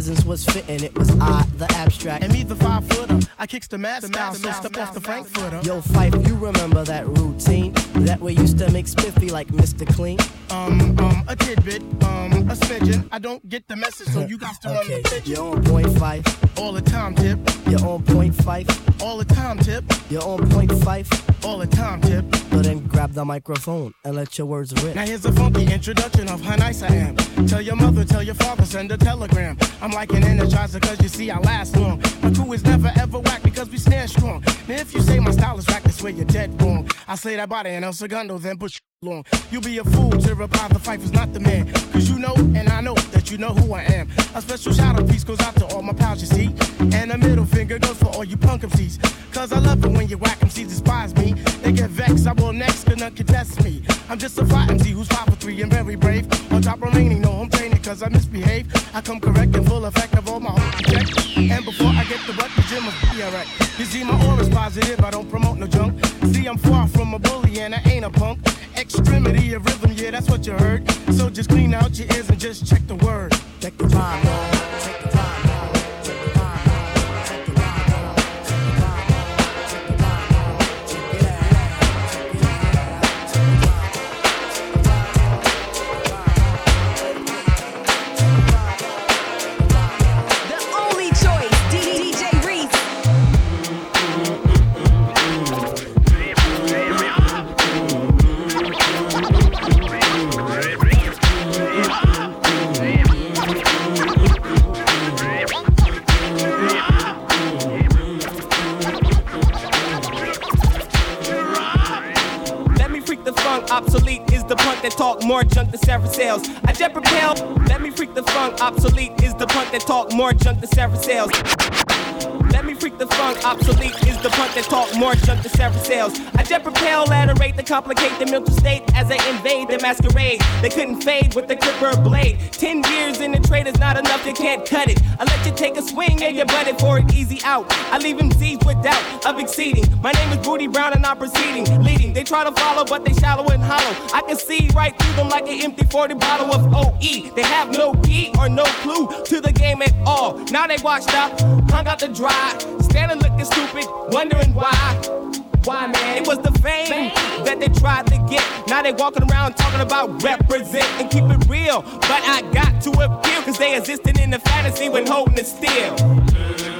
presence was fitting. It was I, the abstract. And me, the five footer. I kicks the mad style, so step off the Frankfurter. Yo, Phife, you remember that routine? That we used to make spiffy like Mr. Clean? Um, um, a tidbit, um, a smidgen. I don't get the message, so you got to run Okay, the pitch. you're on five. All the time, tip. You're on point Phife. All the time, tip. You're on point Phife. All the time, tip. So then grab the microphone and let your words rip. Now here's a funky introduction of how nice I am. Tell your mother, tell your father, send a telegram. I'm like an energizer cause you see I last long. My crew is never ever whack because we stand strong. Now if you say my style is whack, that's where you're dead wrong. I say that body and El Segundo, then push long. You be a fool to reply the fight was not the man. Cause you know and I know that you know who I am. A special shout out piece goes out to all my pals you see. And a middle finger goes for all you punk MCs. Cause I love it when you whack MCs despise me. They get vexed, I will next, not contest me. I'm just a fly MC who's five for three and very brave. On top remaining, no home training cause I misbehave. I come correct and full effect of all my home check. And before I get the butt, the gym will be alright. You see, my aura's positive, I don't promote no junk. See, I'm far from a bully and I ain't a punk. Extremity of rhythm, yeah, that's what you heard. So just clean out your ears and just check the word. Check the rhyme, that talk more junk than Sarah sales. I jet propel. Let me freak the funk, obsolete is the punk that talk more junk than Sarah sales. Freak the funk, obsolete is the punk that talk more junk than Sarah sales. I jet propel at a rate to complicate the mental state as I invade the masquerade. They couldn't fade with the clipper blade. Ten years in the trade is not enough, they can't cut it. I let you take a swing and you butt it for an easy out. I leave them Z's with doubt of exceeding. My name is Booty Brown and I'm proceeding, leading. They try to follow, but they shallow and hollow. I can see right through them like an empty 40 bottle of OE. They have no key or no clue to the game at all. Now they washed up, hung out the dry, standing looking stupid, wondering why. Why, man? It was the fame that they tried to get. Now they walking around talking about represent and keep it real. But I got to appeal, cause they existed in the fantasy when holding it still.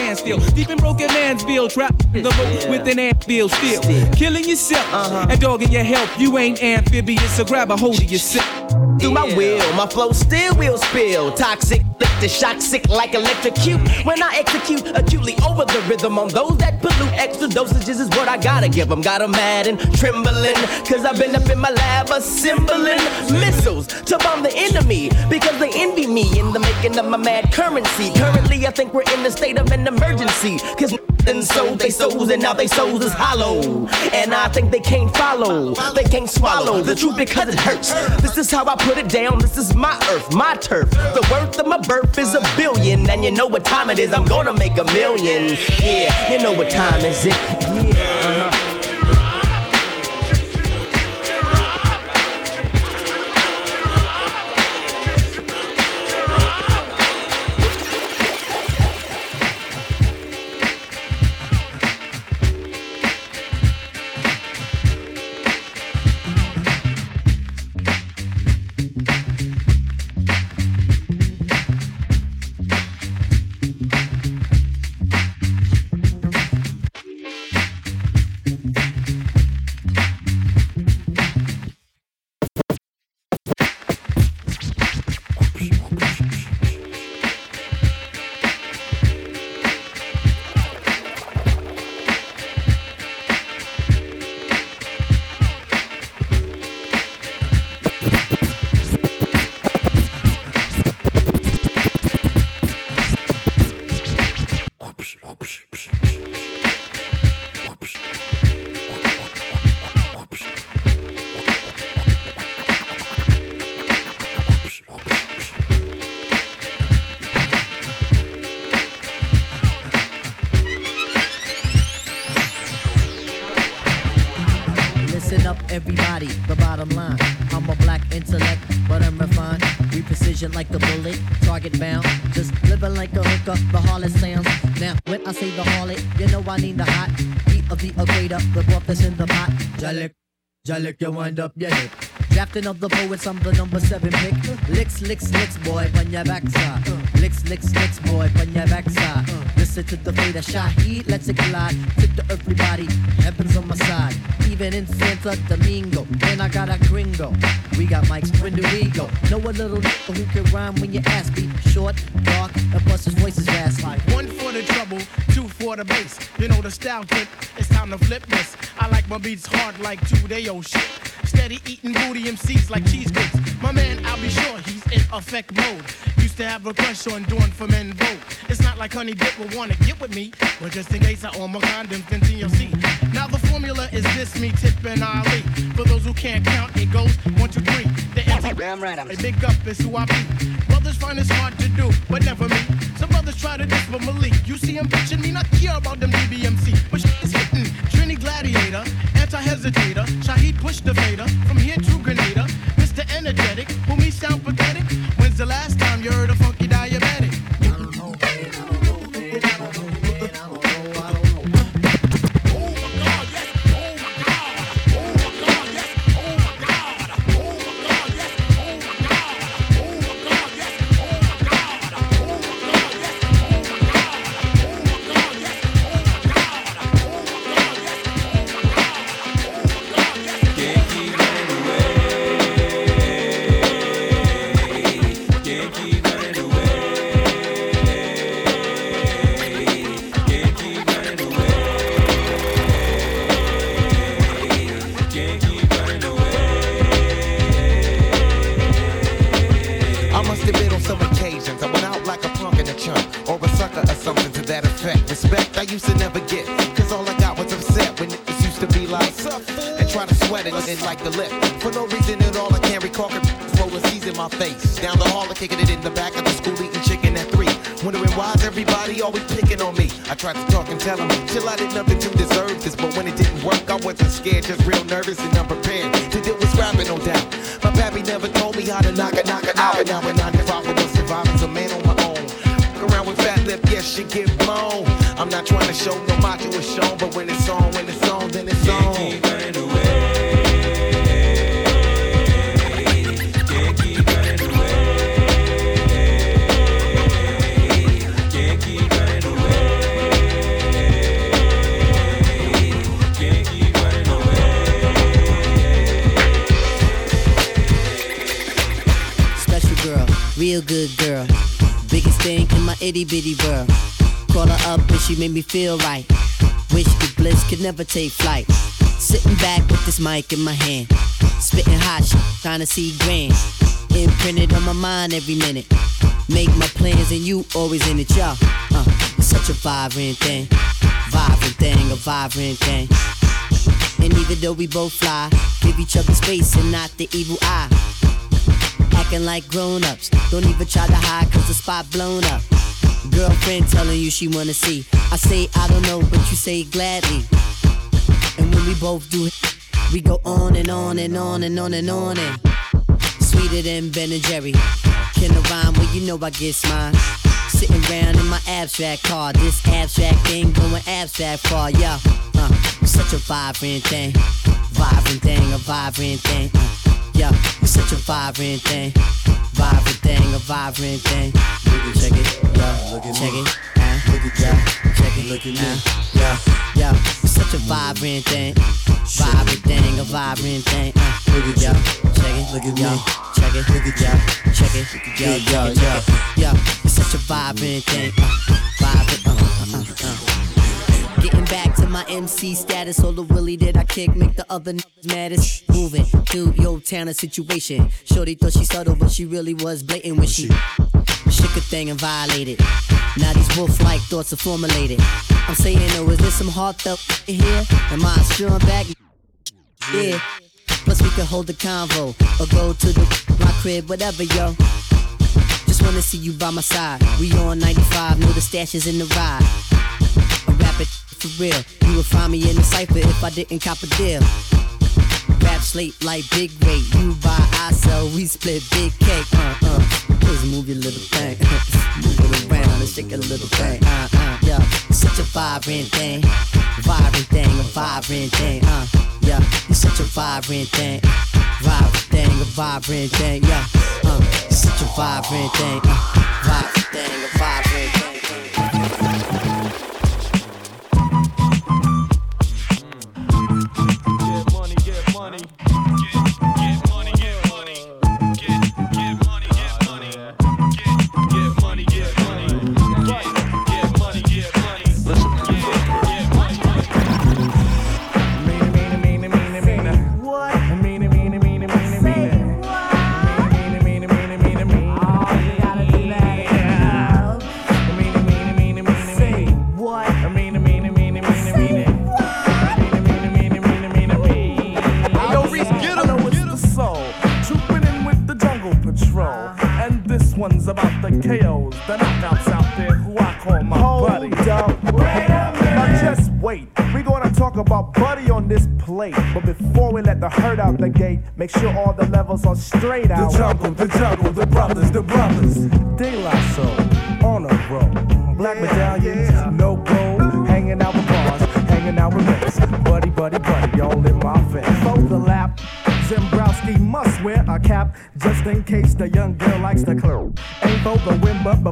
standstill. Deep in broken man's bill, trapped in the road with an anvil still. Killing yourself uh-huh. and dogging your health. You ain't amphibious, so grab a hold of yourself. Through my will, my flow still will spill. Toxic, shock, sick like electrocute. When I execute acutely over the rhythm on those that pollute, extra dosages is what I gotta give them. Got 'em mad and trembling, cause I've been up in my lab assembling missiles to bomb the enemy because they envy me in the making of my mad currency. Currently, I think we're in the state of an emergency, cause and sold they souls and now they souls is hollow. And I think they can't follow, they can't swallow the truth because it hurts. This is how I put it down, this is my earth, my turf. The worth of my birth is a billion, and you know what time it is, I'm gonna make a million. Yeah, you know what time is it? Yeah. uh-huh. You wind up your hip. Drafting of the poets, I'm the number seven pick. Licks, licks, licks, boy, on your backside. Licks, licks, licks, boy, on your backside. Listen to the fate of Shaheed, let's it collide. Tip to everybody, heaven's on my side. Even in Santo Domingo, and I got a gringo. We got mics, when do? Know a little nigga who can rhyme when you ask me. Short, dark, and plus his voice is raspy. One for the trouble, two for the bass. You know the style tip, it's time to flip this. I like my beats hard like two day old shit. Steady eating booty MCs like cheese grits. My man, I'll be sure he's in effect mode. Used to have a crush on doing for men vote. It's not like Honey Dip will wanna get with me. But just in case I own my condoms, then TLC. Now the formula is this, me, Tip, and Ali. For those who can't count, it goes one, two, three. The empty Damn right, I'm a big up is who I be. Brothers find it's hard to do, but never me. Some brothers try to diss but Malik. You see him bitching me, not care about them DBMC. But shit is hitting. Trini Gladiator, anti-hesitator. Shaheed push the fader. From here to. Energetic, who me sound pathetic. When's the last take flight. Sitting back with this mic in my hand. Spitting hot shit, trying to see grand. Imprinted on my mind every minute. Make my plans and you always in it, y'all. Uh, it's such a vibrant thing. Vibrant thing, a vibrant thing. And even though we both fly, give each other space and not the evil eye acting like grown-ups. Don't even try to hide cause the spot blown up. Girlfriend telling you she wanna see. I say I don't know, but you say gladly. And when we both do it, we go on and on and on and on and on and sweeter than Ben and Jerry. Can I rhyme? Well, you know I get mine. Sitting round in my abstract car. This abstract thing going abstract far, yeah. Uh, such a vibrant thing. Vibrant thing, a vibrant thing. Uh, yeah, it's such a vibrant thing. Vibrant thing, a vibrant thing. Check it, yeah, check it, uh, yeah, check it, look at me, yeah, yeah. It's such a vibrant thing. Vibrant thing, a vibrant thing. Uh, yeah, check it, look at me, check it, look at yeah, check it, yeah, yeah, yeah, yeah. It's such a vibrant thing. Uh, vibrant, uh, uh, uh, uh. Getting back to my MC status, all the willy that I kick make the other niggas maddest. Moving through your town a situation. Shorty thought she subtle, but she really was blatant when she shook a thing and violated. Now these wolf-like thoughts are formulated. I'm saying, oh, is this some heartfelt here? Am i'm back? Yeah. Plus we can hold the convo or go to the my crib, whatever, yo. Just wanna see you by my side. We on 95, know the stash is in the ride. I rap it for real. You would find me in the cipher if I didn't cop a deal. Rap slate like big weight. You buy, I sell. We split big cake. Uh uh. Just move your little thing. move it around and shake a little thing. Uh, uh, yeah. You're such a vibrant thing. Vibrant thing, a vibrant thing. Uh, yeah. You're such a vibrant thing. Vibrant thing, a vibrant thing. Yeah. Uh, you're such a vibrant thing. Uh, vibrant thing, a vibrant thing. girls are straight out. The jungle, the jungle, the brothers, the brothers. De La Soul, on a roll. Black yeah, medallions, yeah. no gold. Hanging out with bars, hanging out with mates. Buddy, buddy, buddy, all in my face. Fold the lap. Zembrowski must wear a cap just in case the young girl likes the clue. Ain't for the win, but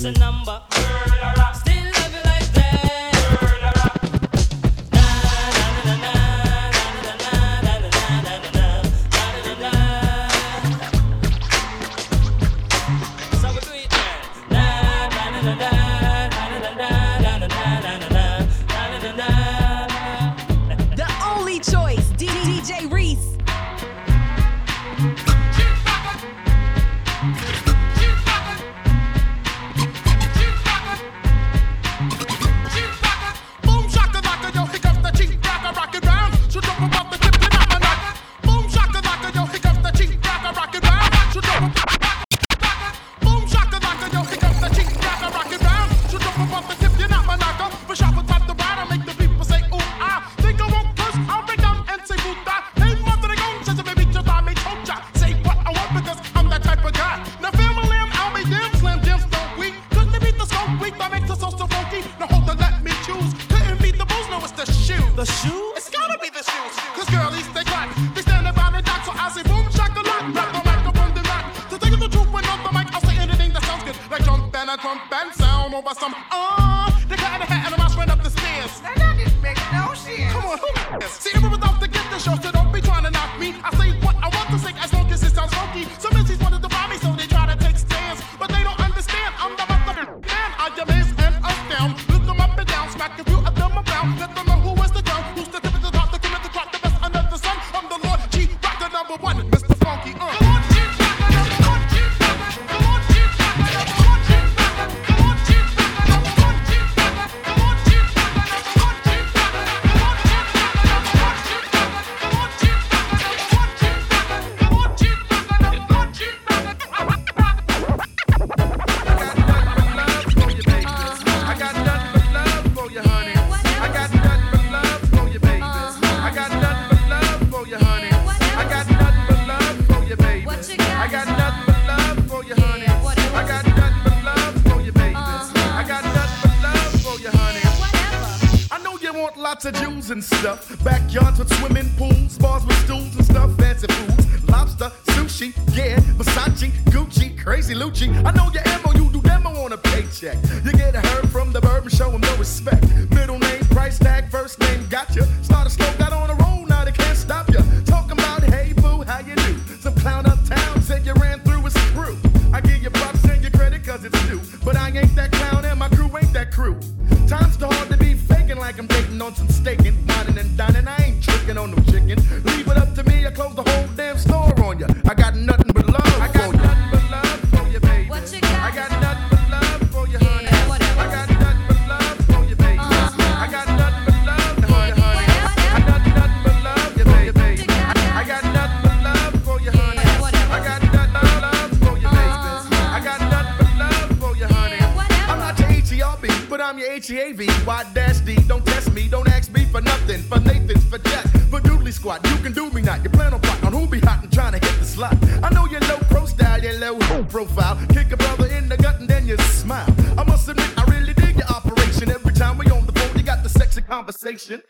it's a number. lots of jewels and stuff. Backyards with swimming pools, bars with stools and stuff, fancy foods. Lobster, sushi, yeah, Versace, Gucci, Crazy Lucci. I know your MO, do demo on a paycheck. You get a herd from the Bourbon, and show no respect. Middle name, price tag, first name, gotcha. Started slow, got on a roll, now they can't stop you. restaurants and staking, and dining. I ain't tricking on no chicken. Leave it up to me, I close the whole damn store on ya. I got salvation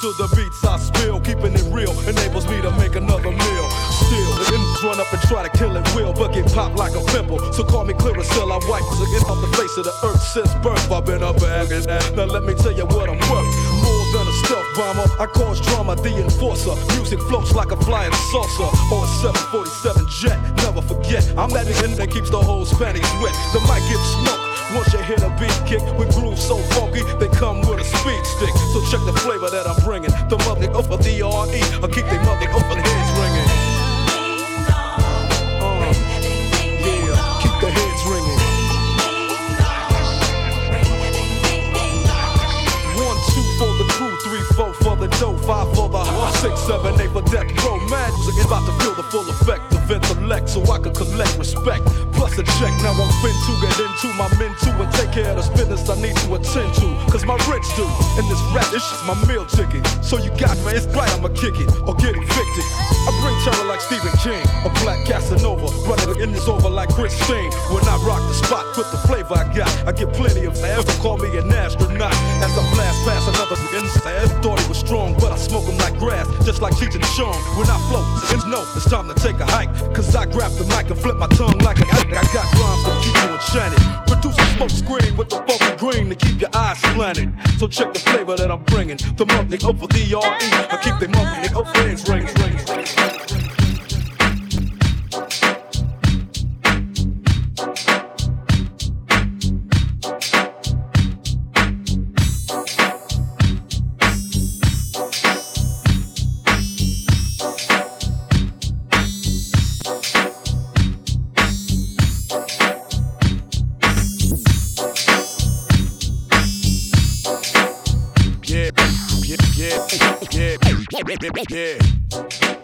to the beats I spill. Keeping it real enables me to make another meal. Still, the run up and try to kill it will, but get popped like a pimple. So call me Clearasil, I wipe skin off the face of the earth since birth. I've been up and Now let me tell you what I'm worth. More than a stealth bomber, I cause drama, the enforcer. Music floats like a flying saucer or a 747 jet. Never forget, I'm that nigga that keeps the whole Spanish wet. The mic gets shit's my meal ticket. So you got me, it's right, I'ma kick it or get evicted. I bring terror like Stephen King, a black Casanova, running in this over like Chris Christine. When I rock the spot with the flavor I got, I get plenty of air, so call me an astronaut. As I blast past another inside, thought he was strong, but I smoke him like grass, just like Cheech and Chong. When I float, it's no, it's time to take a hike. Cause I grab the mic and flip my tongue like a I got rhymes to keep you enchanted. Produce a smoke screen with the funky So check the flavor that I'm bringing. The monthly over the RE. I keep them monthly up rings, rings. Yeah.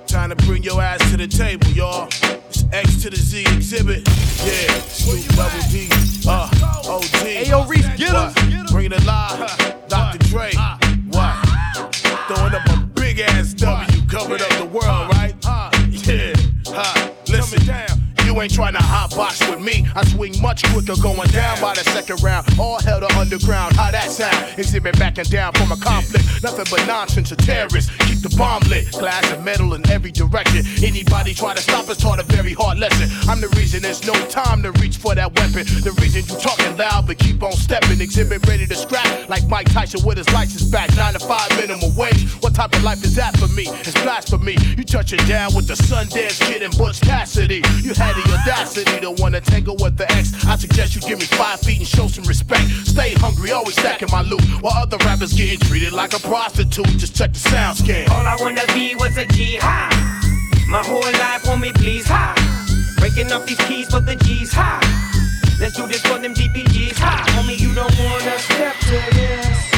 Time to bring your ass to the table, y'all. It's X to the Z Xzibit. Yeah, Snoop Double D, uh, OG. Hey, yo, Reece, get him. Bring it alive, Dr. Dre. Ah. What? Throwing up a big ass W, covered up the world, ah. right? Ah. Yeah, huh. Listen down. You ain't trying to hot box with me. I swing much quicker going down by the second round. All hell to underground. How that sound? Xzibit backing down from a conflict. Nothing but nonsense of terrorists. Keep the bomb lit. Glass and metal in every direction. Anybody try to stop us taught a very hard lesson. I'm the reason there's no time to reach for that weapon. The reason you talking loud but keep on stepping. Xzibit ready to scrap like Mike Tyson with his license back. Nine to five minimum wage. What type of life is that for me? It's blasphemy. You touching down with the Sundance Kid and Butch Cassidy. You had the audacity to wanna tangle with the ex. I suggest you give me five feet and show some respect. Stay hungry, always stacking my loot. While other rappers getting treated like a prostitute. Just check the sound scan. All I wanna be was a G high. My whole life me, please high. Breaking up these keys for the G's high. Let's do this for them DPGs high. Homie, you don't wanna step to this.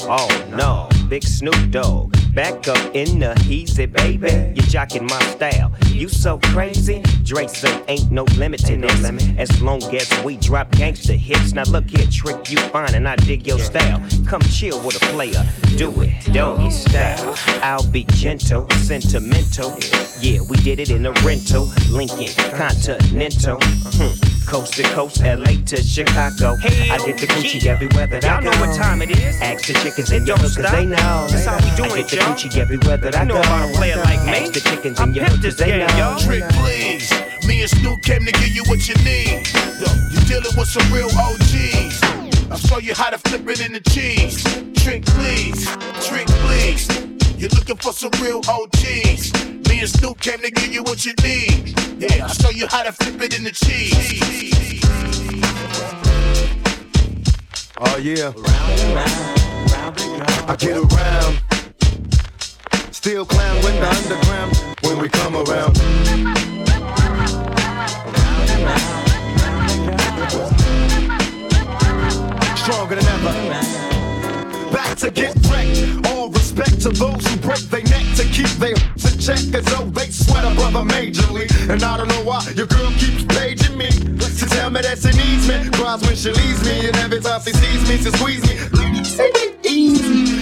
Oh no. Big Snoop Dogg. Back up in the easy, baby. You jocking my style. You so crazy. Dre say ain't no limit to this. As long as we drop gangster hits. Now look here, trick you fine and I dig your style. Come chill with a player. Do it, doggy style. I'll be gentle, sentimental. Yeah, we did it in a rental. Lincoln, Continental. Hmm. Coast to coast, LA to Chicago. I get the Gucci everywhere that I go. Y'all know what time it is. Ask the chickens in It your don't hood cause stop. they know. That's how we doing I get it, the y'all. Gucci everywhere that I go. You know go. about a player like me. Ask the chickens I in your pimp hood this cause they game, know. y'all. Trick, please. Me and Snoop came to give you what you need. Yo, you dealing with some real OGs. I'll show you how to flip it in the cheese. Trick, please. Trick, please. You're looking for some real OGs. Me and Snoop came to give you what you need. Yeah, I'll show you how to flip it in the cheese. Oh yeah. I get around. Still clown when the underground when we come around. Stronger than ever. Back to get wrecked. All respect to those who break their neck to keep their in check as though they sweat a brother majorly. And I don't know why your girl keeps paging me to tell me that she needs me. Cries when she leaves me, and every time she sees me, she squeeze me. Take it easy.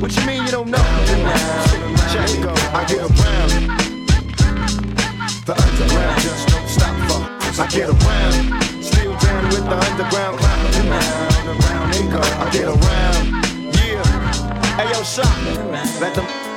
What you mean you don't know? Check. I get around. The underground just don't stop for. I get around. Still down with the underground clown. Around. I get around. Yeah. Hey yo, shot. Let them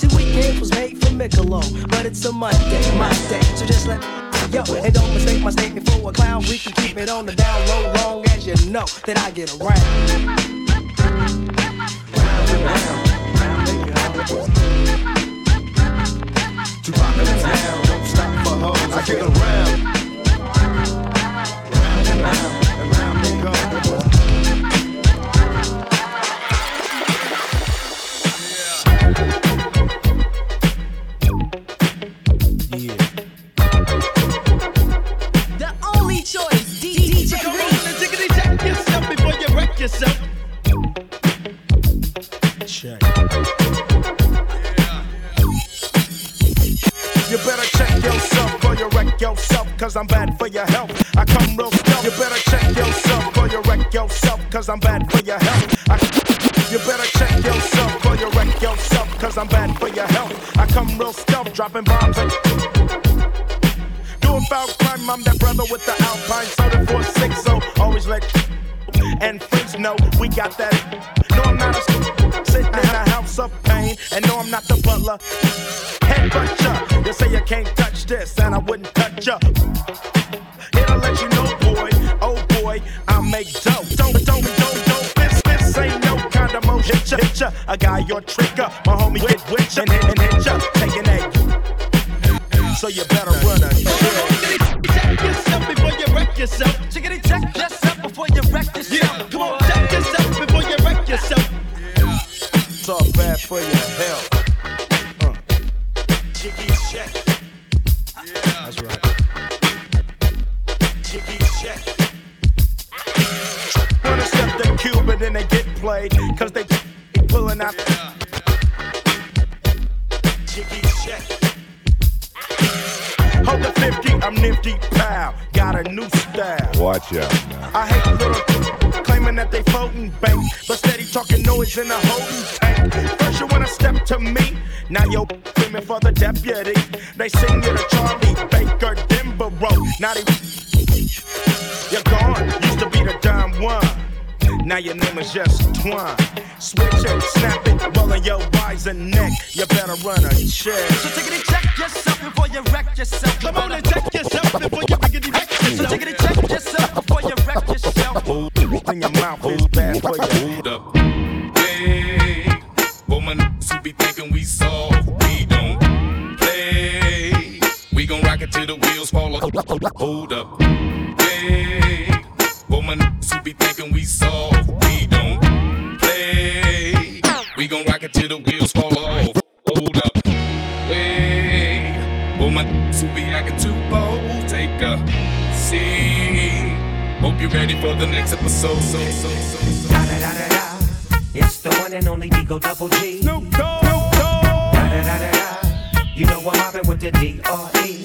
See, weekend was made for Michelob, but it's a Monday, my day. So just let yo and don't mistake my statement for a clown. We can keep it on the down low, long as you know that I get around. To rock it down, don't stop for hoes. I get around. Round, and round I'm bad for your health. I come real stealth. You better check yourself or you wreck yourself, cause I'm bad for your health. I, you better check yourself or you wreck yourself, cause I'm bad for your health. I come real stealth, dropping bombs and doing foul crime. I'm that brother with the Alpine soda for six, so always let and friends know we got that. No, I'm not a sitting in a house of pain, and no, I'm not the butler. Headbutt ya. You say you can't touch this, and I wouldn't touch ya. A guy, your trigger. My homie get with ya and hit, and hit ya. Taking that. So you better run a check yourself before you wreck yourself. Chickity check yourself before you wreck yourself. Yeah, come on, check yourself before you wreck yourself. It's all bad for your health. Uh. Chicky check. That's right. Chicky check. Wanna step the Cuban then they get played, cause they be pulling out. Chicky check. Hold the 50, I'm nifty, pal. Got a new style. Watch out now. I hate little claiming that they floating bank, but steady talking noise in the holding tank. First you wanna step to me, now you're screaming for the deputy. They sing you to Charlie Baker Denborough. Now they you're gone. Used Now your name is just Twine. Switch it, snap it, rolling your visor neck. You better run a check. So take it and check yourself before you wreck yourself. Come on and check yourself before you begin wreck yourself. So take it and check yourself before you wreck yourself. When your mouth is bad for you. Hold up. Hey, woman, who be thinking we soft, we don't play. We gon' rock it till the wheels fall off. Hold up. Hope you're ready for the next episode. So, so, so, so. It's the one and only D.O. Double G. Snoop Dogg. Snoop Dogg. Da, da, da, da, da. You know I'm mobbing with the D.R.E.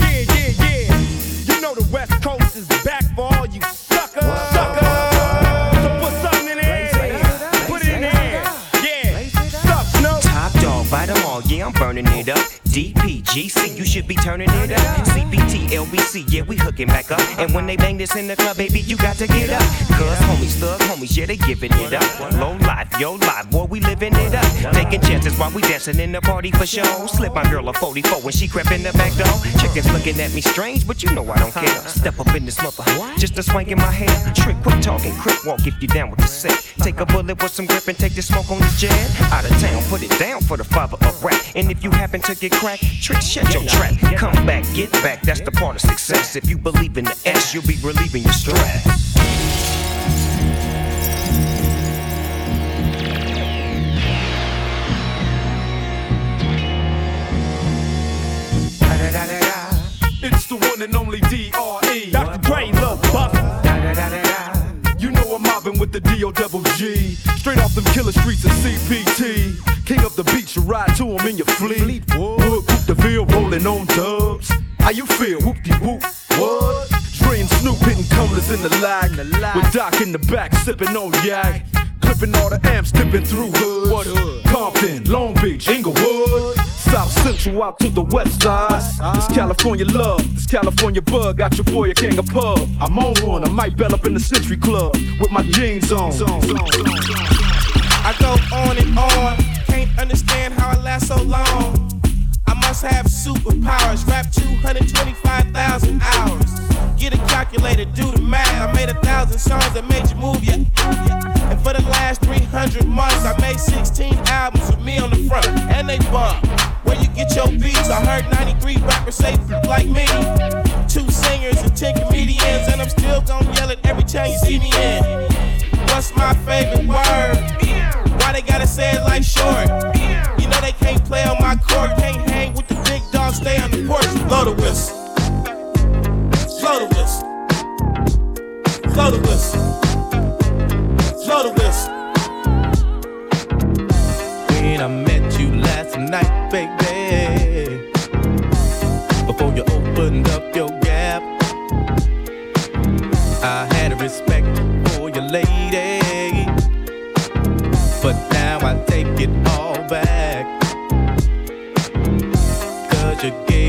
Yeah, yeah, yeah. You know the West Coast is back for all you suckers. Suckers. So put something in there. Put it in there. Yeah. Suck, Snoop. Top dog, bite 'em all, yeah, I'm burning it up. DPGC, you should be turning it up. CPT, LBC, yeah, we hooking back up. And when they bang this in the club, baby, you got to get up. Cuz homies, thug homies, yeah, they giving it up. Low life, yo life, boy, we living it up. Taking chances while we dancing in the party for show. Slip my girl a 44 when she crept in the back door. Chickens looking at me strange, but you know I don't care. Step up in this mother, just a swank in my hair. Trick, quit talking, quick walk if you down with the set. Take a bullet with some grip and take the smoke on this jet. Out of town, put it down for the father of rap. And if you happen to get cracked, trick, shut your trap. Come back, get back, that's the part of success. If you believe in the S, you'll be relieving your stress. It's the one and only D.R.E. Dr. Dre, Lil Buck. You know I'm mobbing with the D.O. double G. Straight off them killer streets of CPT. King up the beach, you ride to him in your fleet. Wood, whoop the Ville, rolling on dubs. How you feel? Whoop de whoop. What? Dre and Snoop hitting cumblers in the lag. With Doc in the back, sipping on yak. Clipping all the amps, dipping through hood. What hood? Compton, Long Beach, Inglewood. South Central out to the west side. This California love, this California bug. Got your boy a king of pub. I'm on one, I might bell up in the Century Club with my jeans on. Superpowers. Rap 225,000 hours. Get a calculator, do the math. I made a thousand songs that made you move, yeah. yeah. And for the last 300 months, I made 16 albums with me on the front, and they bump. Where you get your beats? I heard 93 rappers say like me. Two singers and 10 comedians, and I'm still gonna yell it every time you see me in. What's my favorite word? Why they gotta say it like short? Know they can't play on my court, can't hang with the big dogs, stay on the porch. Blow the whistle. Blow the whistle. Blow the whistle. Blow the whistle. When I met you last night, baby. Before you opened up your gap, I had a respect for your lady. But now I take it all Cause you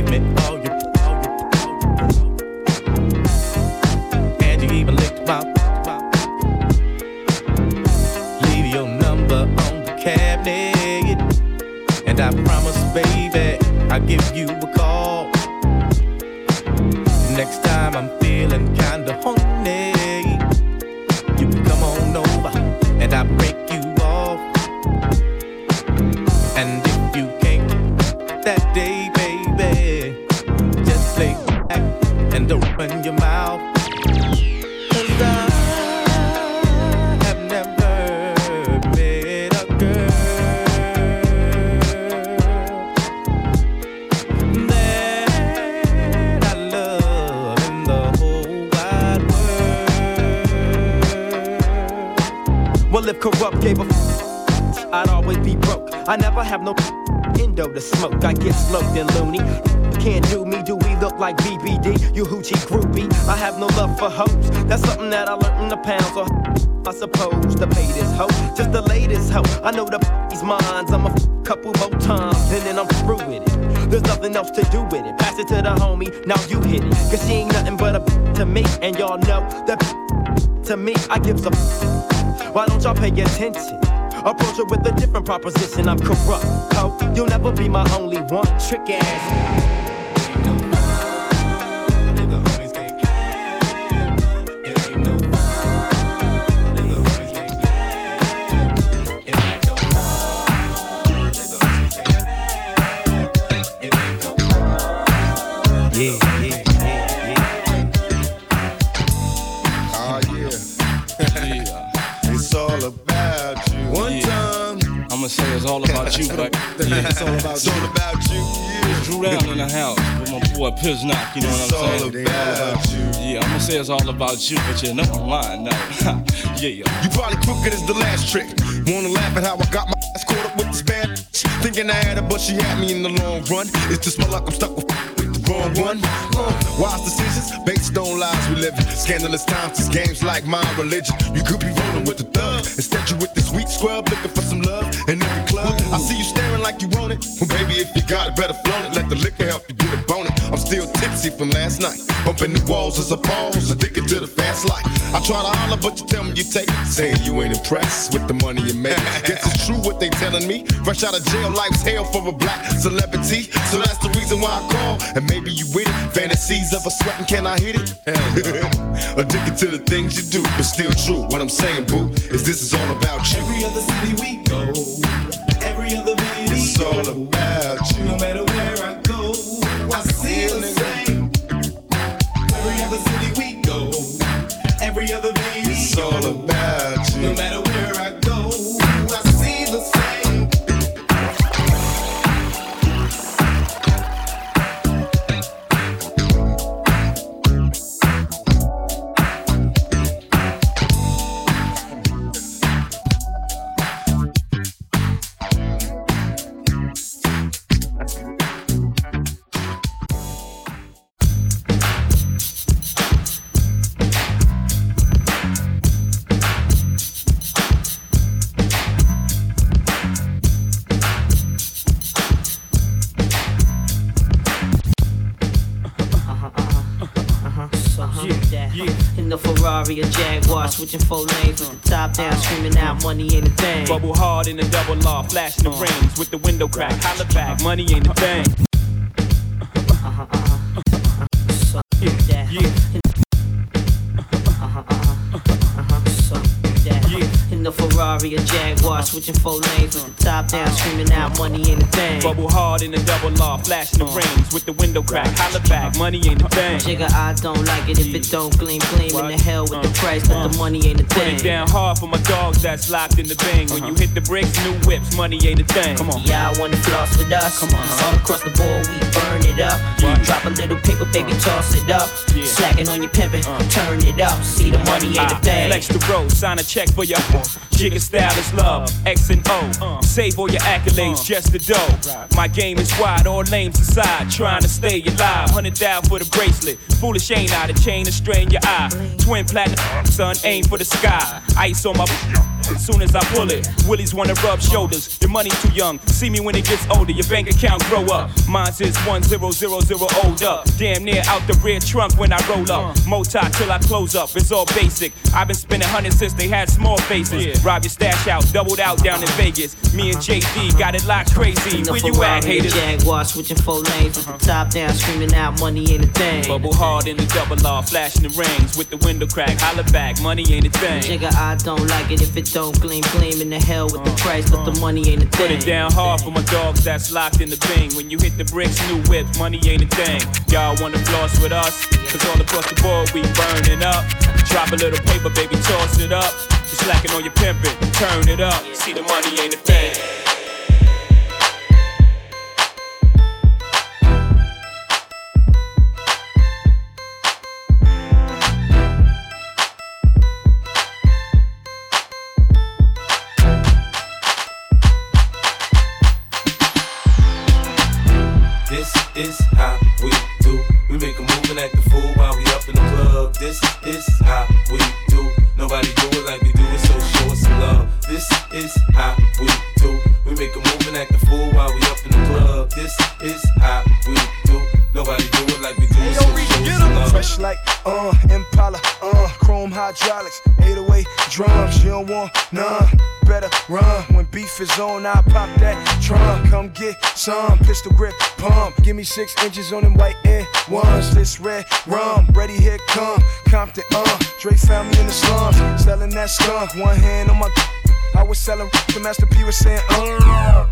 have no love for hoes. That's something that I learned in the pounds. Or I suppose to pay this hoe, just the latest hoe. I know the these minds. I'm a couple more times and then I'm through with it. There's nothing else to do with it. Pass it to the homie, now you hit it. Cause she ain't nothing but a to me, and y'all know that to me I give a. Why don't y'all pay attention? Approach her with a different proposition. I'm corrupt, ho. You'll never be my only one. Trick ass. It's all about It's all about you. Yeah. Drew down in the house with my boy Piznock, you know It's what I'm all saying? about you. Yeah, I'ma say it's all about you, but you know I'm lying now. yeah. You probably crooked as the last trick. Wanna laugh at how I got my ass caught up with this bad bitch. Thinking I had her, but she had me in the long run. It's just my luck, I'm stuck with, wrong one. Wise decisions based on lies we live in. Scandalous times, it's games like my religion. You could be rolling with the thug. Instead, you with the sweet scrub looking for some love in every club. I see you staring like you want it. Well, baby, if you got it, better flaunt it. Let the liquor help you get a bone it. I'm still tipsy from last night. Bumping the walls as a pause, addicted to the fast life. I try to holler, but you tell me you take it. Saying you ain't impressed with the money you make. Guess it's true what they telling me. Fresh out of jail, life's hell for a black celebrity. So that's the reason why I call. And maybe you with it. Fantasies of a sweating, can I hit it? Addicted to the things you do, but still true. What I'm saying, boo, is this is all about you. Every other city we go, every other video. It's all about you. No matter where I go, I see the same. Every other city we go, every other video. It's all about you. No matter Ferrari or Jaguar, switching four lanes with the top down, screaming out, money ain't a thing. Bubble hard in the double law, flashing the rings with the window crack. Holla back, money ain't a thing. Ferrari or Jaguar, switching four lanes with the top down, screaming out, money ain't a thing. Bubble hard in the double law, flashing the rings with the window crack. Holla back, money ain't a thing. Jigga, I don't like it if it don't gleam, gleam in the hell with the price, but the uh-huh. money ain't a Put thing. it down hard for my dogs that's locked in the bang. When you uh-huh. hit the bricks, new whips, money ain't a thing. Come on. Y'all wanna floss with us? Come on. All across the board, we burn it up. Drop a little paper, baby, toss it up. Slacking on your pimpin', uh. turn it up. See the money ain't a I uh, thing. Flex the road, sign a check for your uh. Jigga style is love, X and O. Save all your accolades, just the dough. My game is wide, all names aside. Trying to stay alive, hundred thousand for the bracelet. Foolish ain't I, the chain to strain your eye. Twin platinum, son, aim for the sky. Ice on my soon as I pull it. Willies wanna rub shoulders. Your money too young. See me when it gets older. Your bank account grow up. Mine's is one zero zero zero old up. Damn near out the rear trunk when I roll up. Moti till I close up. It's all basic. I've been spending hundreds since they had small faces. Rob your stash out, doubled out down in Vegas. Me and JD got it locked crazy. Where you at, or haters? Jaguar, switching four lanes with the top down, screaming out, money ain't a thing. Bubble hard in the double law, flashing the rings with the window crack. Holla back, money ain't a thing. Jigga, I don't like it if it don't gleam, gleam in the hell with the price, but the money ain't a thing. Put it down hard for my dogs that's locked in the bing. When you hit the bricks, new whip, money ain't a thing. Y'all wanna floss with us? Cause all across the board we burning up. Drop a little paper, baby, toss it up. You slacking on your pimpin', turn it up. See the money ain't a thing. Is. I pop that trunk. Come get some pistol grip pump. Give me six inches on them white air ones. This red rum, ready here come. Compton, uh. Dre found me in the slums, selling that skunk. One hand on my. I was selling. The Master P was saying, uh.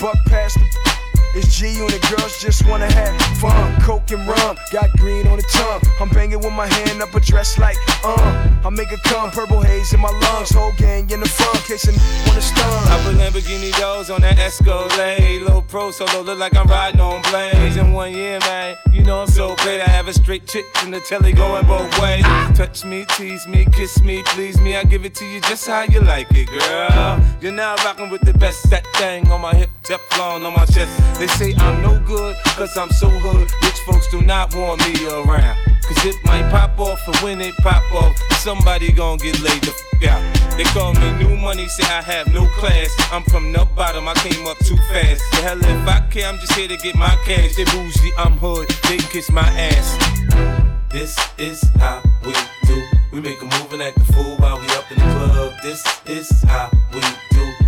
Buck past the. It's G unit, girls just wanna have fun. Coke and rum, got green on the tongue. I'm banging with my hand up a dress like, uh. I make it come, purple haze in my lungs. Whole gang in the front, case a n- wanna stun. I put Lamborghini doors on that Escalade. Low pro solo, look like I'm riding on blades. In one year, man, you know I'm so great. I have a straight chick in the telly going both ways. Touch me, tease me, kiss me, please me. I give it to you just how you like it, girl. You're now rocking with the best. That thing on my hip, Teflon on my chest. They say I'm no good, cause I'm so hood. Rich folks do not want me around. Cause it might pop off, and when it pop off, somebody gon' get laid the f out. They call me new money, say I have no class. I'm from the bottom, I came up too fast. The hell if I care, I'm just here to get my cash. They bougie, I'm hood, they kiss my ass. This is how we do. We make a move and act a fool while we up in the club. This is how we do.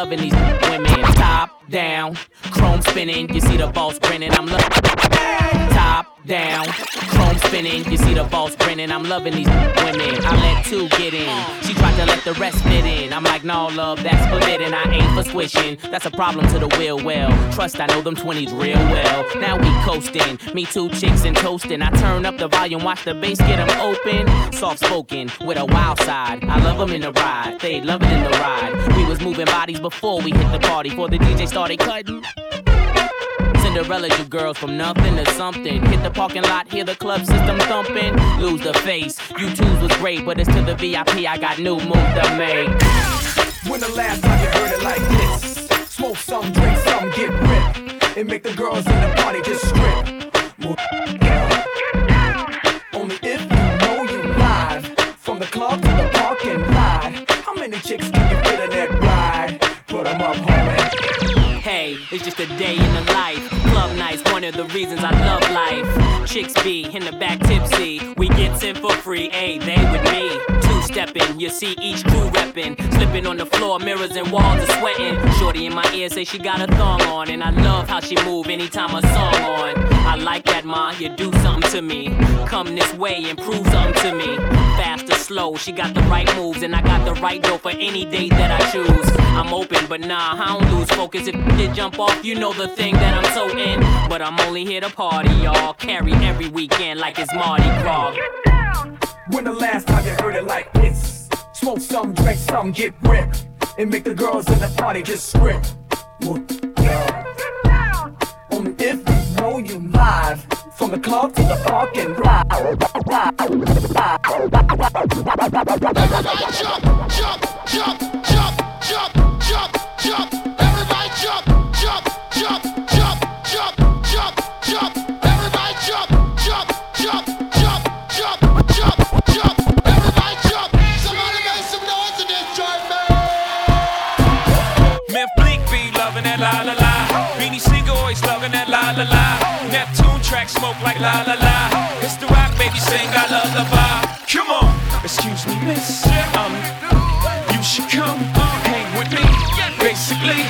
loving these women. Top down, chrome spinning. You see the boss grinning. Grinning. I'm loving these women. I let two get in. She tried to let the rest fit in. I'm like, no, love, that's forbidden. I ain't for squishing. That's a problem to the will well. Trust, I know them 20s real well. Now we coasting. Me two chicks and toasting. I turn up the volume, watch the bass get them open. Soft spoken with a wild side. I love them in the ride. They love it in the ride. We was moving bodies before we hit the party. Before the DJ started cutting. Cinderella, you girls from nothing to something. Hit the parking lot, hear the club system thumping. Lose the face. You twos was great, but it's to the VIP. I got new moves to make. When the last time you heard it like this? Smoke some, drink some, get ripped, and make the girls in the party just strip. Yeah. Only if you know you live from the club to the parking lot. How many chicks can you fit in that ride? Put 'em up, homie. Hey, it's just a day in the life. One of the reasons I love life. Chicks be in the back tipsy. We get in for free, hey, they with me. Stepping, you see each crew reppin'. Slipping on the floor, mirrors and walls are sweating. Shorty in my ear say she got a thong on. And I love how she move anytime a song on. I like that, ma, you do something to me. Come this way and prove something to me. Fast or slow, she got the right moves. And I got the right dough for any date that I choose. I'm open, but nah, I don't lose focus. If it jump off, you know the thing that I'm so in. But I'm only here to party, y'all. Carry every weekend like it's Mardi Gras. When the last time you heard it like this? Smoke some, drink some, get ripped, and make the girls in the party just strip. Move, yeah. Only if you know you live from the club to the parking lot. Jump, jump, jump, smoke like la la la. It's the rock, baby, sing I love the vibe. Come on, excuse me, miss. Um, you should come hang with me, basically.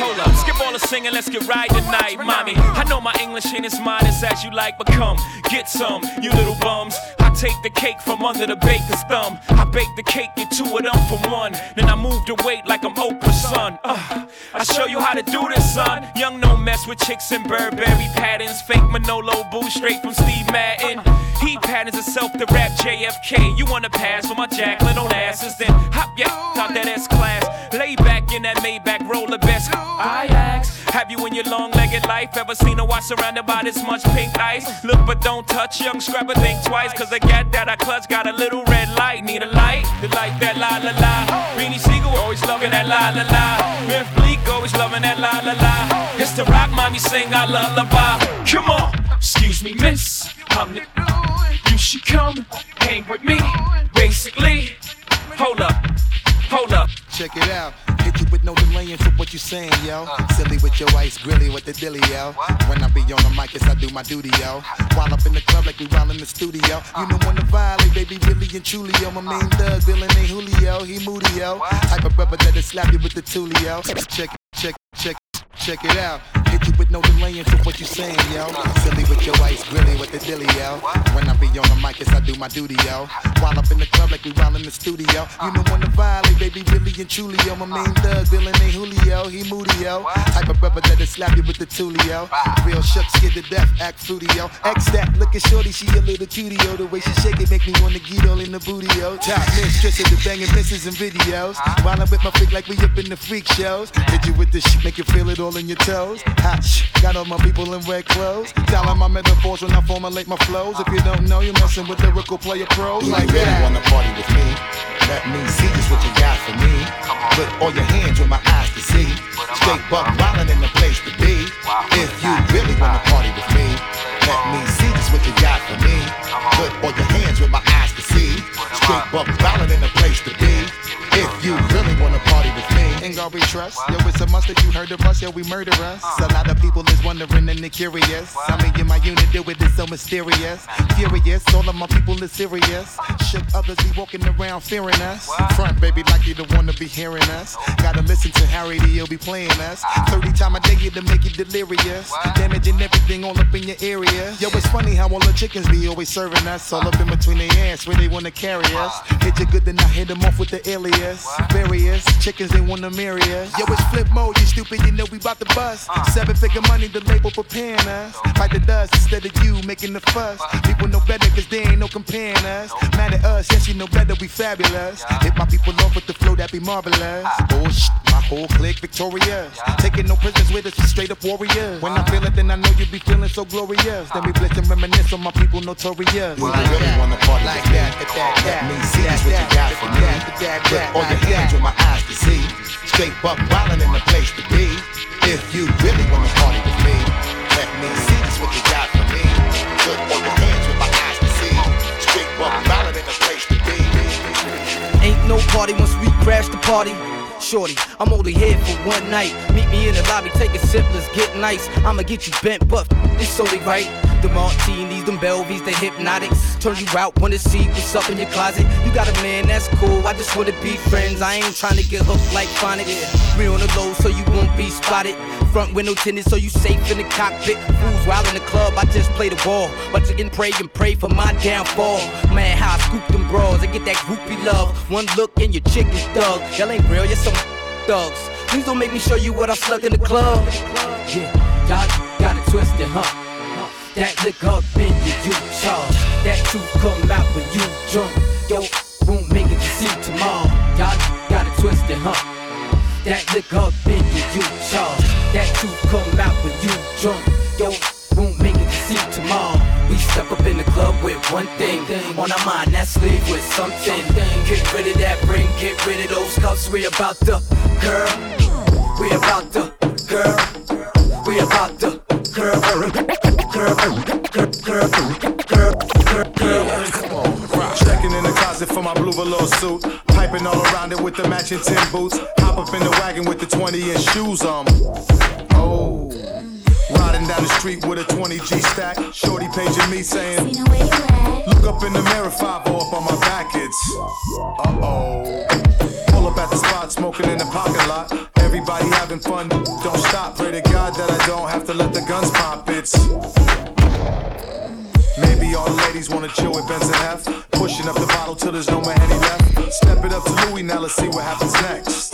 Hold up, skip all the singing, let's get right tonight, mommy. I know my English ain't as modest as you like, but come, get some, you little bums. I take the cake from under the baker's thumb. I bake the cake, get two of them for one. Then I move the weight like I'm Oprah's son. Uh, I show you how to do this, son. Young no mess with chicks in Burberry patterns. Fake Manolo boo straight from Steve Madden. He patterns himself to rap JFK. You wanna pass for my Jacqueline Onassis? Then hop yeah, out that S class. Lay back in that Maybach roller best. I ask, have you in your long-legged life ever seen a watch surrounded by this much pink ice? Look but don't touch, young scrapper think twice. Cause the gat that I clutch got a little red light. Need a light, the light that la la la. Beanie Sigel always loving that la la la. Memphis Bleek always loving that la la la. It's the rock mommy sing I lullaby. Come on, excuse me, miss. I'm the you should come hang with me. Basically, hold up, hold up. Check it out. Hit you with no delaying for what you saying, yo. Silly with your ice grilly with the dilly, yo. When I be on the mic, yes, I do my duty, yo. While up in the club like we while in the studio. You know when to violate, baby, really and truly, yo. My main thug, villain ain't Julio, he moody, yo. Type of brother that'll slap you with the tulio. Check, check, check. Check it out. With no delaying for what you saying, yo. Silly with your ice grilly with the dilly, yo. When I be on the mic, yes, I do my duty, yo. While up in the club like we while in the studio. You know when to violate, baby, really and truly, yo. My main thug, villain ain't Julio, he moody, yo. Type of brother that'll slap you with the tulio. Real shook, scared to death, act fruity, yo. X that, looking shorty, she a little cutie, yo. The way she shake it make me wanna get all in the booty, yo. Top mistress of the banging misses and videos. While I'm with my freak like we up in the freak shows. Hit you with this shit, make you feel it all in your toes. Hot got all my people in red clothes. Dialing my metaphors when I formulate my flows. If you don't know, you're messing with lyrical player pros. Like you really that. wanna party with me? Let me see just what you got for me. Put all your hands with my eyes to see. Straight buck wildin' in the place to be. If you really wanna party with me, let me see just what you got for me. Put all your hands with my eyes to see. Straight buck wildin' in the place we trust. Yo, it's a must that you heard of us. Yeah, we murder us. A lot of people is wondering and they're curious. I mean, in my unit with it so mysterious. Furious, all of my people is serious. Others be walking around fearing us. Front, baby, like you don't wanna be hearing us. Gotta listen to Harry, he'll be playing us. 30 time a day to make you delirious. Damaging everything all up in your area. Yo, it's funny how all the chickens be always serving us. All up in between their ass where they wanna carry us. Hit you good, then I hit them off with the alias. Various chickens, they wanna marry us. Yo, it's Flipmode, you stupid, you know we bout to bust. Seven figure money, the label preparing us. Fight the dust instead of you making the fuss. People know better, cause they ain't no comparing us. Mad at us, yes, you know better, we fabulous. Hit my people off with the flow, that be marvelous. Oh, shit, my whole clique victorious. Taking no prisoners with us, we straight up warriors. When I feel it, then I know you be feeling so glorious. Then we blitz and reminisce on my people notorious. Do you really wanna party Like with me? that, that, that, Let me see just what you got for me. Put all your hands with my eyes to see. Straight buck wildin' in the place to be. If you really wanna party with me, let me see just what you got for me. Put all your no party once we crash the party. Shorty, I'm only here for one night. Meet me in the lobby, take a sip, let's get nice. I'ma get you bent, but it's only right. The martinis, them Belvies, the hypnotics. Turn you out, wanna see what's up in your closet. You got a man, that's cool. I just wanna be friends. I ain't trying to get hooked like phonics. We on the low, so you won't be spotted. Front window tinted, so you safe in the cockpit. Fools wild in the club, I just play the ball. But you can pray and pray for my downfall. Man, how I scoop them bras, I get that groupie love. One look and your chick is dug. Y'all ain't real, you're some thugs. Please don't make me show you what I slugged in the club. Yeah, y'all got it twisted, huh? That lick up in you, you charge. That truth come out when you drunk. Yo, won't make it to see tomorrow. Y'all got it twisted, huh? That lick up in you, you charge. That truth come out when you drunk. Yo, won't make it to see tomorrow. Step up in the club with one thing on our mind, that's leave with something. Get rid of that ring, get rid of those cuffs. We about the girl. We about the girl. We about the girl. Girl, girl, girl, girl, girl, girl. Checking in the closet for my blue velour suit. Piping all around it with the matching tin boots. Hop up in the wagon with the 20 inch shoes on. Down the street with a 20 G stack. Shorty paging me saying, Look up in the mirror, 5 up on my back. It's uh oh. Pull up at the spot, smoking in the parking lot. Everybody having fun, don't stop. Pray to God that I don't have to let the guns pop. It's maybe all the ladies wanna chill with Benz and F. Pushing up the bottle till there's no more Henny left. Step it up to Louis, now let's see what happens next.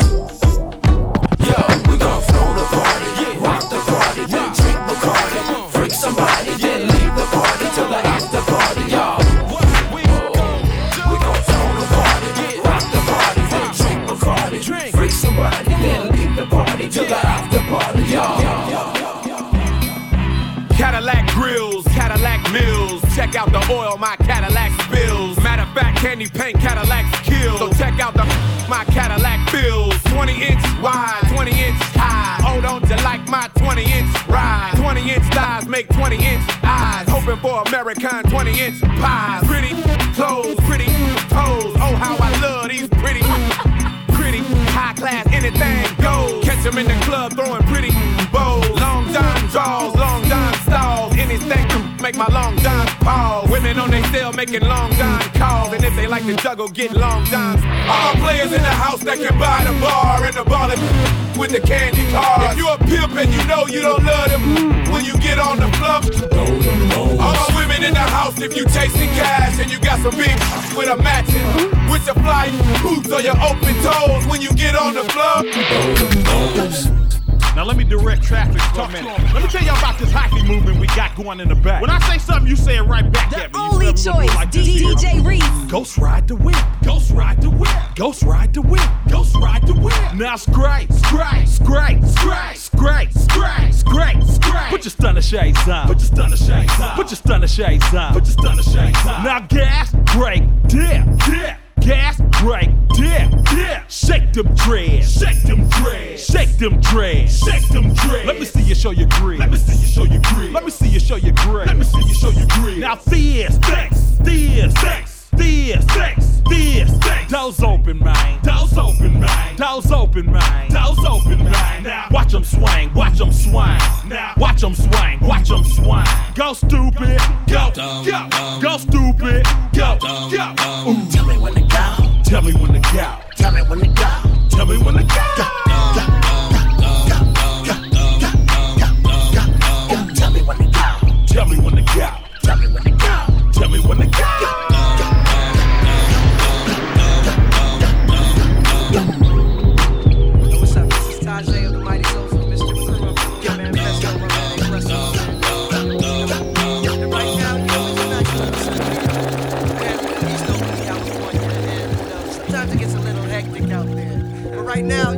Check out the oil my Cadillac spills. Matter of fact, candy paint Cadillacs kill. So check out the my Cadillac bills. 20 inch wide, 20 inch high. Hold on to like my 20 inch ride. 20 inch thighs make 20 inch eyes. Hoping for American 20 inch pies. Pretty clothes, pretty toes. Oh, how I love these pretty, pretty high class. Anything goes. Catch 'em in the club throwing pretty bows. Long John draws, my long John pause. Women on they cell making long John calls. And if they like to juggle, get long Johns. All players in the house that can buy the bar and the ball with the candy cars. If you a pimp and you know you don't love them when you get on the floor. All women in the house, if you chasing cash and you got some big with a matching with your fly boots or your open toes when you get on the floor. Now let me direct traffic for a minute. Let me tell y'all about this hockey movement we got going in the back. When I say something, you say it right back at me. You only see what I'm choice, like DJ here. Reece. Ghost ride the whip. Ghost ride the whip. Ghost ride the whip. Ghost ride the whip. Now scrape, scrape, scrape, scrape, scrape, scrape, scrape, scrape. Put your stunner shades on. Put your stunner shades on. Put your stunner shades on. Put your stunner shades on. Now gas, brake, dip, dip. Gas, brake, dip, dip. Shake them dreads. Shake them dreads. Shake them dreads. Shake them dreads. Let me see you show your grid. Let me see you show your grid. Let me see you show your grid. Let me see you show your grid. Now this, this, this, this, this, this. Doors open, man. Doors open, man. Doors open, man. Doors open, man. Now watch them swing, watch them swing. Now watch them swing, watch them swing. Go stupid, go, go, go, stupid, go, go. Ooh. Tell me when to go. Tell me when to go. Tell me when to go. Tell me when to go. go. Tell me when to go. Tell me when to go. Tell me when to go. now.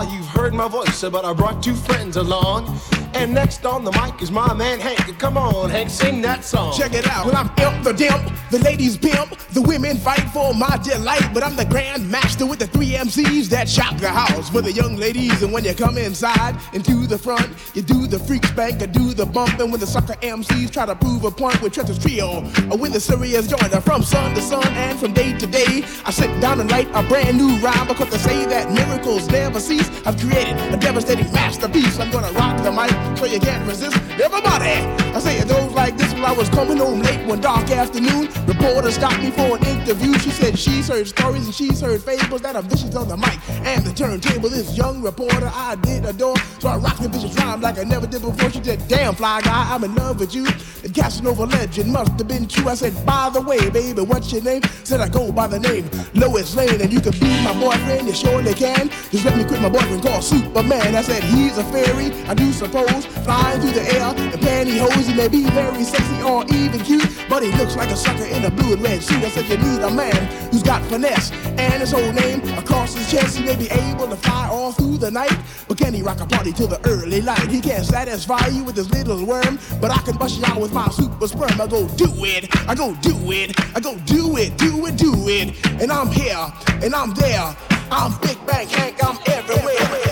far you've heard my voice, but I brought two friends along. And next on the mic is my man Hank. Come on, Hank, sing that song. Check it out. Well, I'm imp the dimp, the ladies pimp, the women fight for my delight. But I'm the grand master with the three MCs that shock the house for the young ladies. And when you come inside and to the front, you do the freak spank or do the bump. And when the sucker MCs try to prove a point with Trent's trio, or when the serious joiner from sun to sun and from day to day, I sit down and write a brand new rhyme because they say that miracles never cease. I've created a devastating masterpiece. I'm gonna rock the mic so you can't resist. Everybody, I say it goes like this when I was coming home late one dark afternoon. Reporter stopped me for an interview. She said she's heard stories and she's heard fables that are vicious on the mic and the turntable. This young reporter I did adore, so I rocked the vicious rhyme like I never did before. She said, "Damn fly guy, I'm in love with you." The Casanova legend must have been true. I said, "By the way, baby, what's your name?" Said I go by the name Lois Lane, and you can be my boyfriend. You surely can. Just let me quit my boyfriend called Superman. I said he's a fairy, I do suppose, flying through the air in pantyhose. He may be very sexy or even cute, but he looks like a sucker in a blue and red suit. I said you need a man who's got finesse and his whole name across his chest. He may be able to fly all through the night, but can he rock a party till the early light? He can't satisfy you with his little worm, but I can bust you out with my super sperm. I go do it, I go do it, I go do it, do it, do it, and I'm here and I'm there. I'm Big Bank Hank, I'm everywhere.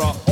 Mirror,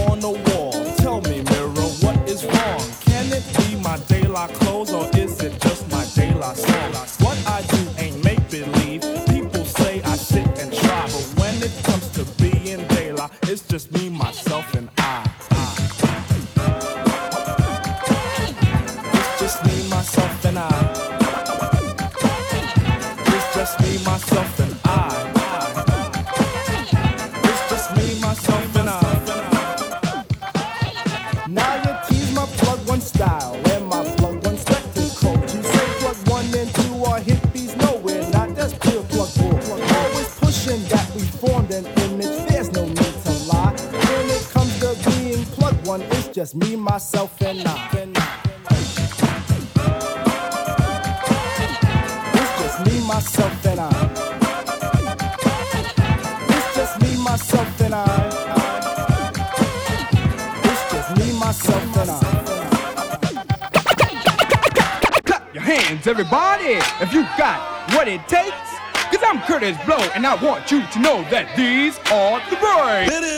is blow, and I want you to know that these are the boys.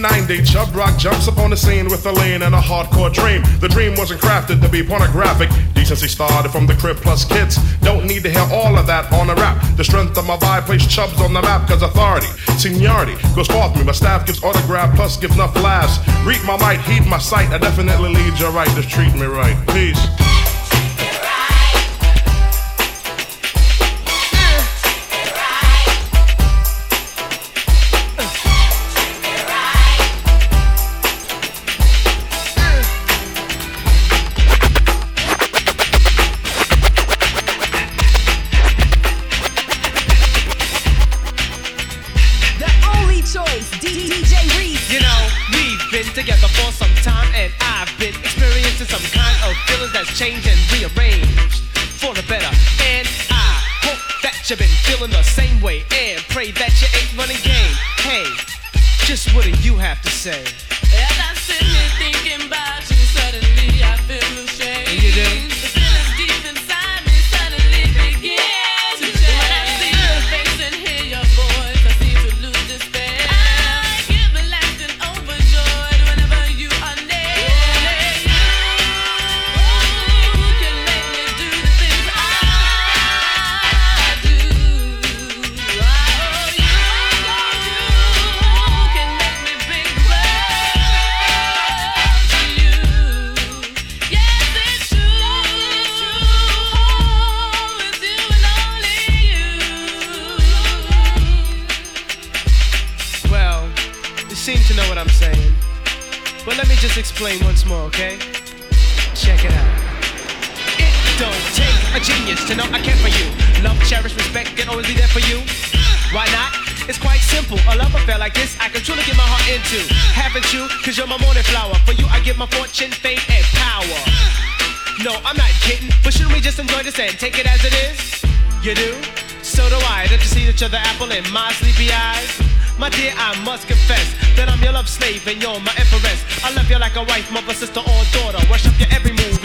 90, Chubb Rock jumps upon the scene with a lean and a hardcore dream. The dream wasn't crafted to be pornographic. Decency started from the crib plus kids. Don't need to hear all of that on a rap. The strength of my vibe placed Chubs on the map, cause authority, seniority goes forth me. My staff gives autograph plus gives enough laughs. Read my might, heed my sight. I definitely lead you right, just treat me right. Peace. a genius to know I care for you. Love, cherish, respect, and always be there for you. Why not? It's quite simple. A love affair like this, I can truly get my heart into. Haven't you? Cause you're my morning flower. For you, I give my fortune, fame, and power. No, I'm not kidding. But shouldn't we just enjoy this and take it as it is? You do? So do I. Don't you see that you're the apple in my sleepy eyes? My dear, I must confess that I'm your love slave and you're my empress. I love you like a wife, mother, sister, or daughter. Worship you every move.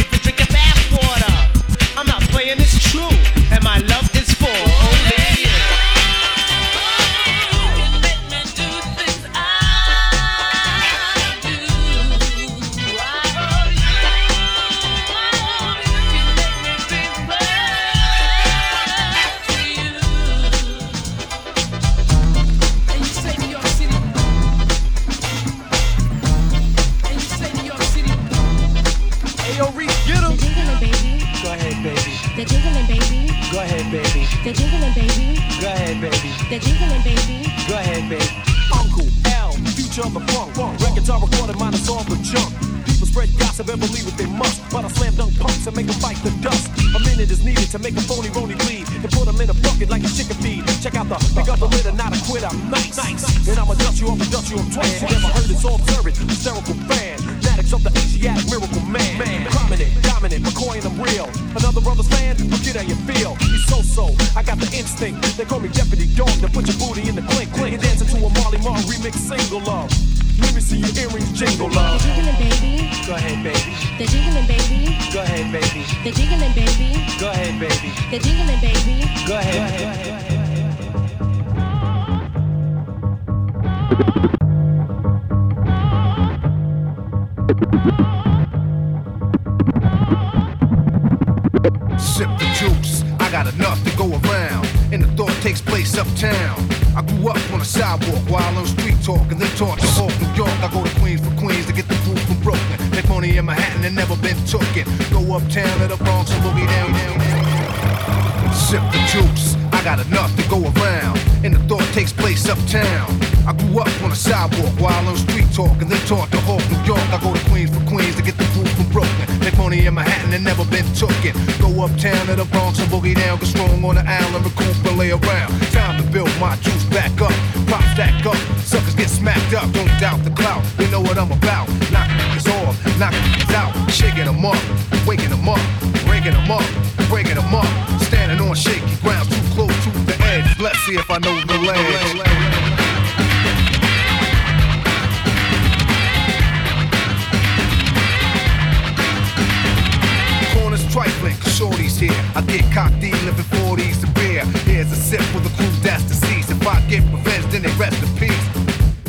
Sidewalk while on street talk and then taught to Hawk, New York. I go to Queens for Queens to get the food from Brooklyn. Make money in Manhattan and never been tooken. Go uptown to the Bronx and boogie down, get strong on the island, recoup and lay around. Time to build my juice back up, pop stack up. Suckers get smacked up, don't doubt the clout. You know what I'm about. Knock niggas off, knock niggas out, shaking them up, waking them up, breaking them up, breaking them up. Standing on shaky ground, too close to the edge. Let's see if I know the ledge. Trifling, shorty's here. I get cocked living 40s to beer. Here's a sip for the crew that's deceased. If I get revenge, then they rest in peace.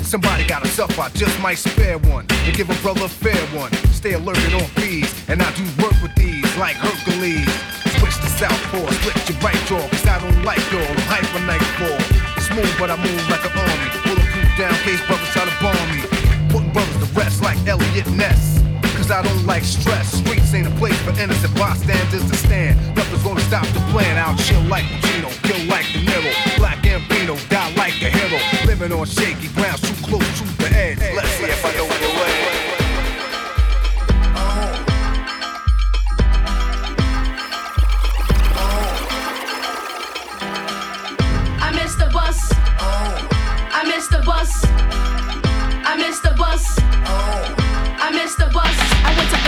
Somebody got himself, I just might spare one. And give a brother a fair one. Stay alert alerted on fees. And I do work with these like Hercules. Switch to southpaw, split your right jaw. Cause I don't like y'all, I'm hyper nightfall. Smooth, but I move like an army. Bulletproof down, case brothers try to bomb me. Putting brothers to rest like Eliot Ness. Cause I don't like stress. Streets ain't a place for innocent bystanders to stand. Nothing's gonna stop the plan. I'll chill like Pacino, kill like De Niro. Black Ambino, die like a hero. Living on shaky ground, too close to the edge. Let's see if I know the way. I missed the bus. I miss the bus. I missed the bus. I missed the